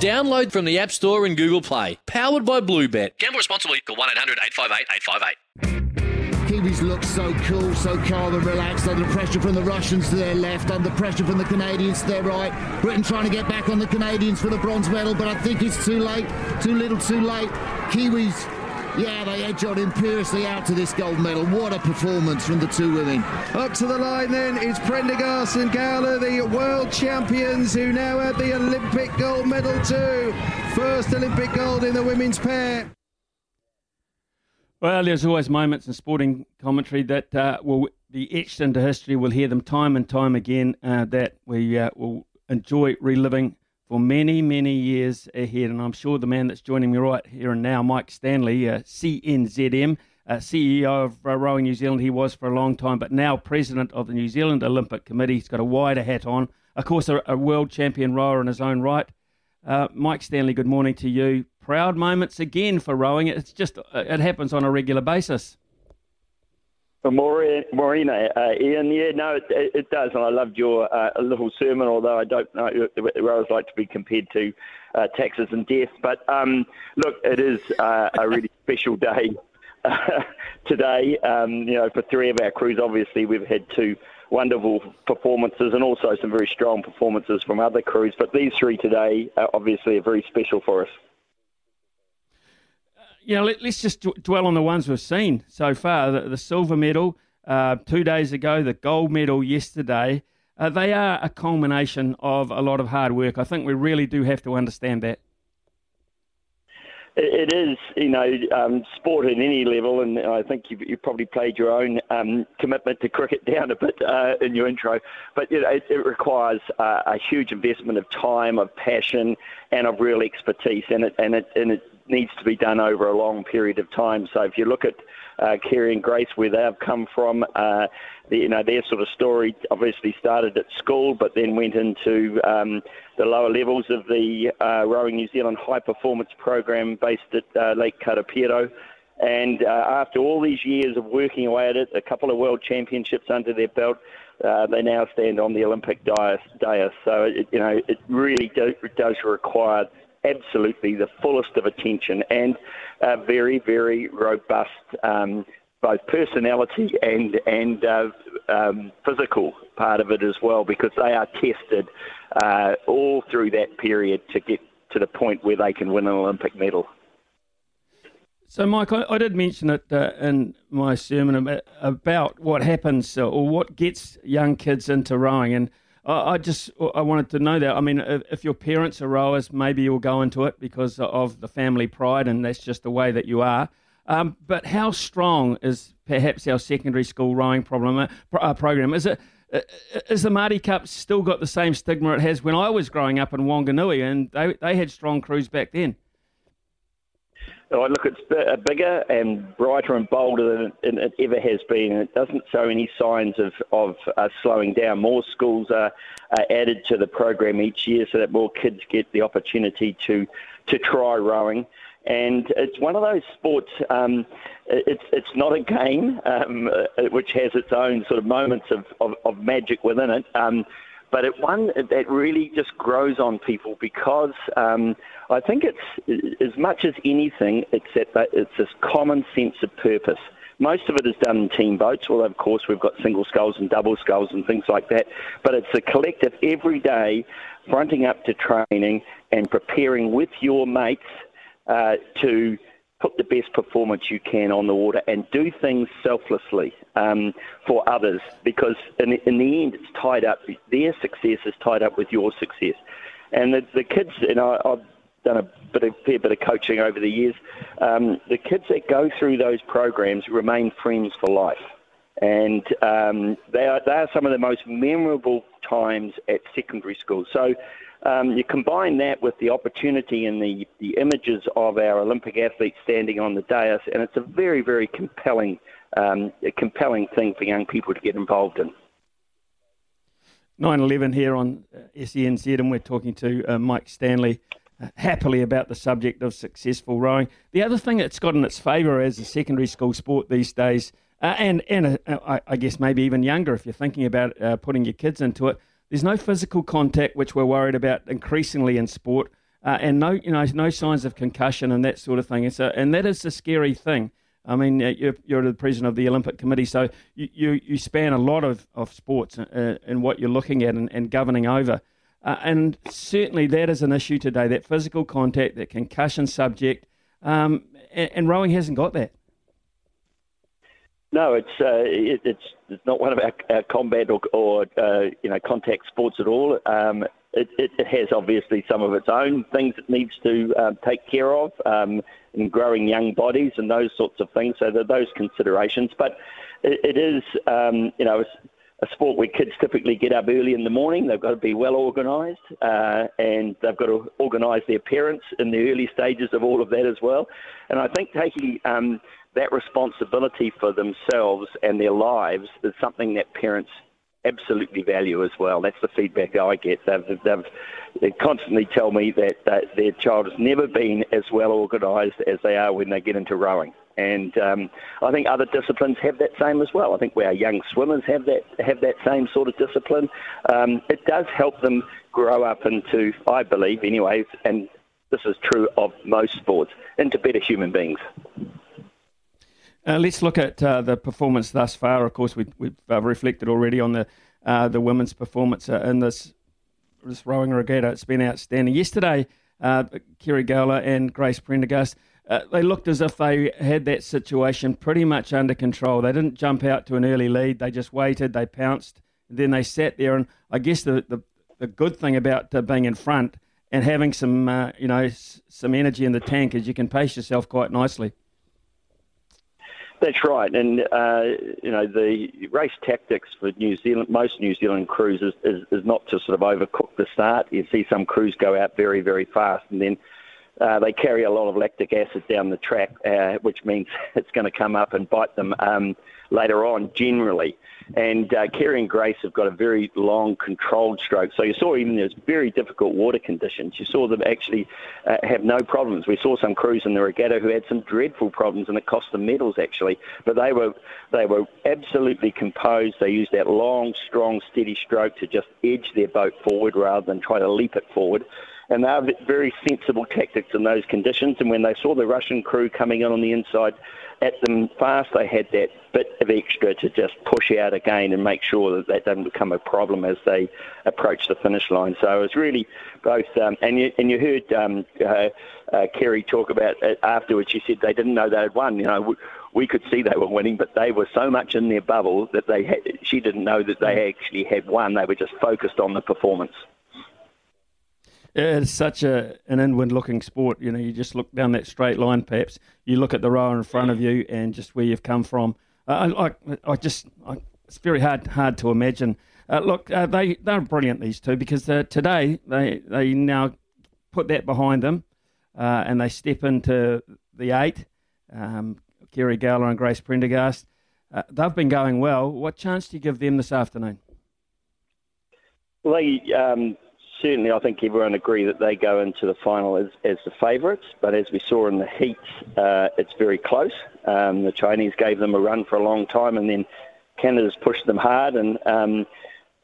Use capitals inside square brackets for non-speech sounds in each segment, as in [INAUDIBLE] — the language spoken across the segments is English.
Download from the App Store and Google Play. Powered by Bluebet. Gamble responsibly. Call 1 800 858 858. Kiwis look so cool, so calm and relaxed under pressure from the Russians to their left, under pressure from the Canadians to their right. Britain trying to get back on the Canadians for the bronze medal, but I think it's too late, too little, too late. Kiwis yeah, they edge on imperiously out to this gold medal. What a performance from the two women. Up to the line then is Prendergast and Gowler, the world champions who now have the Olympic gold medal too. First Olympic gold in the women's pair. Well, there's always moments in sporting commentary that uh, will be etched into history. We'll hear them time and time again uh, that we uh, will enjoy reliving for many, many years ahead. And I'm sure the man that's joining me right here and now, Mike Stanley, uh, CNZM, uh, CEO of uh, Rowing New Zealand, he was for a long time, but now president of the New Zealand Olympic Committee. He's got a wider hat on. Of course, a, a world champion rower in his own right. Uh, Mike Stanley, good morning to you. Proud moments again for rowing. It's just, uh, it happens on a regular basis. Morena, uh, Ian, yeah, no, it, it, does, and I loved your uh, little sermon. Although I don't know where I was like to be compared to uh, taxes and death, but um, look, it is uh, a really special day [LAUGHS] today. Um, you know, for three of our crews, obviously we've had two wonderful performances and also some very strong performances from other crews, but these three today, obviously, are very special for us you know, let, us just dwell on the ones we've seen so far. The, the silver medal uh, two days ago, the gold medal yesterday. Uh, they are a culmination of a lot of hard work. I think we really do have to understand that. It is, you know, um, sport at any level, and I think you've, you've probably played your own um, commitment to cricket [LAUGHS] down a bit uh, in your intro. But you know, it, it requires uh, a huge investment of time, of passion, and of real expertise, and it and it and it needs to be done over a long period of time. So if you look at uh, Kerry and Grace, where they've come from, uh, the, you know their sort of story obviously started at school, but then went into um, the lower levels of the uh, Rowing New Zealand High Performance Program based at uh, Lake Karapiro. And uh, after all these years of working away at it, a couple of world championships under their belt, uh, they now stand on the Olympic dais. dais. So it, you know it really do, does require absolutely the fullest of attention and very, very robust um, both personality and and uh, um, physical part of it as well, because they are tested uh, all through that period to get to the point where they can win an Olympic medal. So, Mike, I, I did mention it uh, in my sermon about, about what happens or what gets young kids into rowing, and I just I wanted to know that. I mean, if, if, your parents are rowers, maybe you'll go into it because of the family pride, and that's just the way that you are. Um, but how strong is perhaps our secondary school rowing problem uh, uh program? Is it uh, the Maadi Cup still got the same stigma it has when I was growing up in Wanganui, and they they had strong crews back then? I look, it's bigger and brighter and bolder than it ever has been. And it doesn't show any signs of, of uh, slowing down. More schools are, are added to the program each year so that more kids get the opportunity to, to try rowing. And it's one of those sports. Um, it's it's not a game um, uh, which has its own sort of moments of, of, of magic within it. Um, but it one that really just grows on people because um, I think it's as much as anything, it's that it's this common sense of purpose. Most of it is done in team boats, although of course we've got single sculls and double sculls and things like that. But it's a collective every day, fronting up to training and preparing with your mates uh, to put the best performance you can on the water and do things selflessly um, for others because in, in the end it's tied up, their success is tied up with your success. And the, the kids, and know, I've done a bit of, fair bit of coaching over the years, um, the kids that go through those programs remain friends for life. And um, they, are, they are some of the most memorable times at secondary school. So um, you combine that with the opportunity and the, the images of our Olympic athletes standing on the dais, and it's a very, very compelling, um, compelling thing for young people to get involved in. 9-11 here on uh, SENZ, and we're talking to uh, Mike Stanley uh, happily about the subject of successful rowing. The other thing that's got in its favour as a secondary school sport these days, uh, and, and uh, I guess maybe even younger if you're thinking about uh, putting your kids into it, there's no physical contact, which we're worried about increasingly in sport, uh, and no, you know, no signs of concussion and that sort of thing. And, so, and that is the scary thing. I mean, uh, you're, you're, the president of the Olympic Committee, so you, you, you span a lot of, of sports and, in what you're looking at and, and governing over. Uh, and certainly that is an issue today, that physical contact, that concussion subject, um, and, and rowing hasn't got that. No, it's uh, it, it's it's not one of our, our combat or, or uh, you know contact sports at all. Um, it, it, has obviously some of its own things it needs to um, take care of um, in growing young bodies and those sorts of things. So there are those considerations, but it, is um, you know a sport where kids typically get up early in the morning. They've got to be well organised uh, and they've got to organise their parents in the early stages of all of that as well. And I think taking um, that responsibility for themselves and their lives is something that parents absolutely value as well. That's the feedback I get. They've, they've, they constantly tell me that, that their child has never been as well organised as they are when they get into rowing. And um, I think other disciplines have that same as well. I think our young swimmers have that have that same sort of discipline. Um, it does help them grow up into, I believe, anyway, and this is true of most sports, into better human beings. Uh, let's look at uh, the performance thus far. Of course, we, we've uh, reflected already on the uh, the women's performance uh, in this this rowing regatta. It's been outstanding. Yesterday, uh, Kerry Gowler and Grace Prendergast, they looked as if they had that situation pretty much under control. They didn't jump out to an early lead. They just waited. They pounced. then they sat there. And I guess the the, the good thing about being in front and having some you know some energy in the tank is you can pace yourself quite nicely. That's right, and uh, you know the race tactics for New Zealand, most New Zealand crews is, is, is, not to sort of overcook the start. You see some crews go out very, very fast, and then uh, they carry a lot of lactic acid down the track, uh, which means [LAUGHS] it's going to come up and bite them um, later on, generally. And uh, Kerry and Grace have got a very long, controlled stroke. So you saw even there's very difficult water conditions. You saw them actually uh, have no problems. We saw some crews in the regatta who had some dreadful problems, and it cost them medals actually. But they were they were absolutely composed. They used that long, strong, steady stroke to just edge their boat forward rather than try to leap it forward and they are very sensible tactics in those conditions. And when they saw the Russian crew coming in on the inside, at them fast, they had that bit of extra to just push out again and make sure that that doesn't become a problem as they approach the finish line. So it was really both, um, and you and you heard um, uh, uh, Kerry talk about it afterwards. She said they didn't know they had won. You know, we, we could see they were winning, but they were so much in their bubble that they had, she didn't know that they actually had won. They were just focused on the performance it's such a an inward looking sport. You know, you just look down that straight line, perhaps. You look at the rower in front of you and just where you've come from. Uh, I, I just, I, it's very hard hard to imagine. Uh, look, uh, they they're brilliant these two because uh, today they they now put that behind them uh, and they step into the eight. Um, Kerry Gowler and Grace Prendergast. Uh, they've been going well. What chance do you give them this afternoon? Well, they um, certainly, I think everyone agree that they go into the final as, as the favourites. But as we saw in the heats, uh, it's very close. Um, the Chinese gave them a run for a long time, and then Canada's pushed them hard, and um,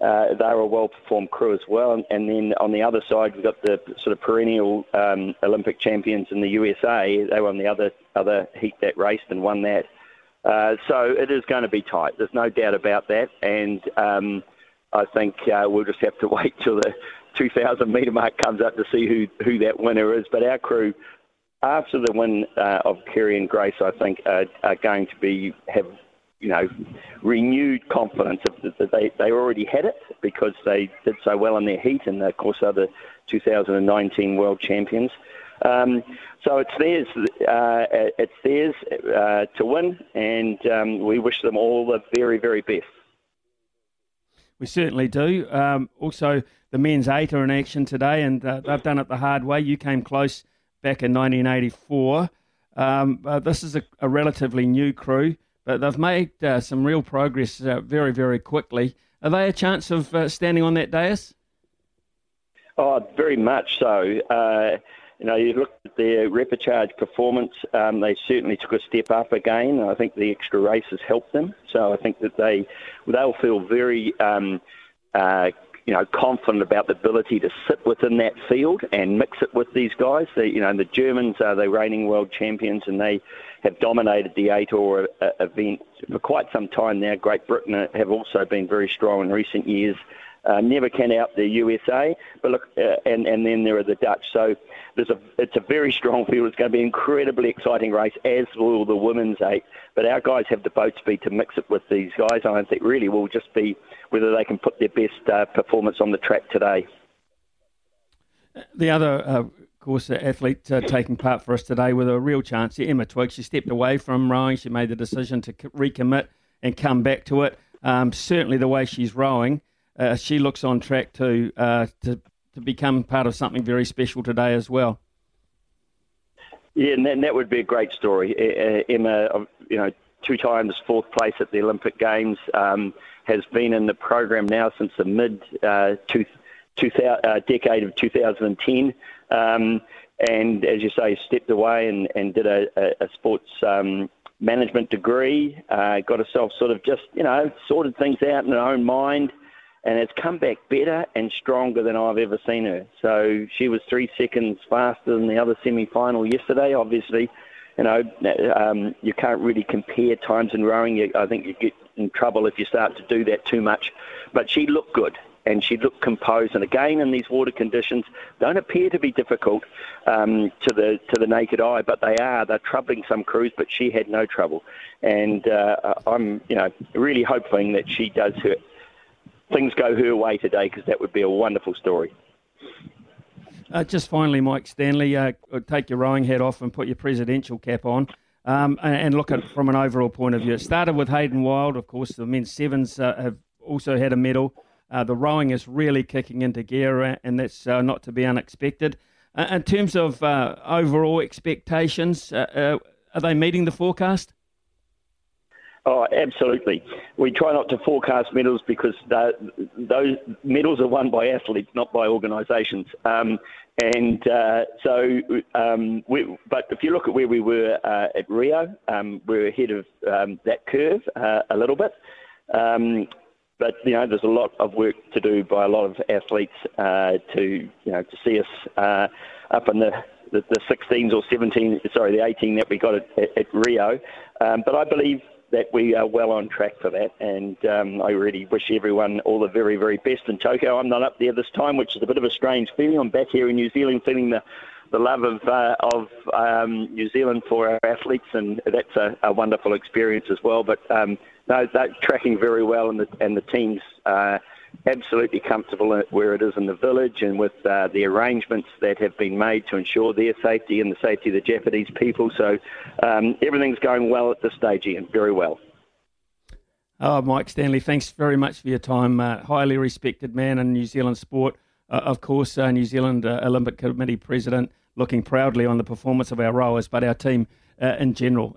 uh, they're a well-performed crew as well. And, and, then on the other side, we've got the sort of perennial um, Olympic champions in the USA. They were on the other other heat that raced and won that. Uh, so it is going to be tight. There's no doubt about that, and um, I think uh, we'll just have to [LAUGHS] wait till the 2,000 metre mark comes up to see who, who that winner is. But our crew, after the win uh, of Kerry and Grace, I think are, are going to be have you know renewed confidence that they they already had it because they did so well in their heat, and of course are the 2019 world champions. Um, so it's theirs. Uh, it's theirs uh, to win, and um, we wish them all the very, very best. we certainly do. Um, also, the men's eight are in action today, and uh, they've done it the hard way. You came close back in 1984. Um, uh, this is a, a, relatively new crew, but they've made uh, some real progress uh, very, very quickly. Are they a chance of uh, standing on that dais? Oh, very much so. Uh, you know, you look at their repechage performance, um, they certainly took a step up again. I think the extra races helped them. So I think that they, they'll feel very um, uh, you know, confident about the ability to sit within that field and mix it with these guys. The, you know, the Germans are the reigning world champions and they have dominated the eight-oar uh, event for quite some time now. Great Britain have also been very strong in recent years. Uh, never can out the USA, but look, uh, and and then there are the Dutch. So there's a it's a very strong field. It's going to be an incredibly exciting race, as will the women's eight. But our guys have the boat speed to mix it with these guys. I think really will just be whether they can put their best uh, performance on the track today. The other. Uh, of course, athlete uh, taking part for us today with a real chance. Emma Twigg, she stepped away from rowing. She made the decision to recommit and come back to it. Um, certainly, the way she's rowing, uh, she looks on track to uh, to to become part of something very special today as well. Yeah, and that, would be a great story. Emma, you know, two times fourth place at the Olympic Games, um, has been in the program now since the mid uh, two, two, uh, decade of 2010. Um, and as you say, stepped away and, and did a, a, a sports um, management degree, uh, got herself sort of just, you know, sorted things out in her own mind and has come back better and stronger than I've ever seen her. So she was three seconds faster than the other semi-final yesterday. Obviously, you know um, you can't really compare times in rowing. You, I think you get in trouble if you start to do that too much. But she looked good. And she looked composed, and again, in these water conditions, don't appear to be difficult um, to the to the naked eye, but they are. They're troubling some crews, but she had no trouble, and uh, I'm, you know, really hoping that she does her things go her way today because that would be a wonderful story. Uh, just finally, Mike Stanley, uh, take your rowing hat off and put your presidential cap on. Um, and, and, look at it from an overall point of view. It started with Hayden Wilde, of course. The men's sevens uh, have also had a medal. Uh, the rowing is really kicking into gear, uh, and that's uh, not to be unexpected. in terms of overall expectations, are they meeting the forecast? Oh, absolutely. We try not to forecast medals because those medals are won by athletes, not by organisations. Um, and uh, so, um, we, but if you look at where we were uh, at Rio, um, we're ahead of um, that curve uh, a little bit. Um, but you know, there's a lot of work to do by a lot of athletes uh, to you know to see us uh, up in the the, the 16s or 17, sorry, the 18 that we got at, at, at Rio. Um, but I believe that we are well on track for that. And um, I really wish everyone all the very, very best in Tokyo. I'm not up there this time, which is a bit of a strange feeling. I'm back here in New Zealand feeling the the love of uh, of um, New Zealand for our athletes, and that's a, a wonderful experience as well. But um, no, they're tracking very well, and the and the teams uh, absolutely comfortable where it is in the village and with uh, the arrangements that have been made to ensure their safety and the safety of the Japanese people. So um, everything's going well at this stage, Ian, very well. Oh, Mike Stanley, thanks very much for your time. Uh, highly respected man in New Zealand sport. Uh, of course, uh, New Zealand uh, Olympic Committee President looking proudly on the performance of our rowers, but our team uh, in general.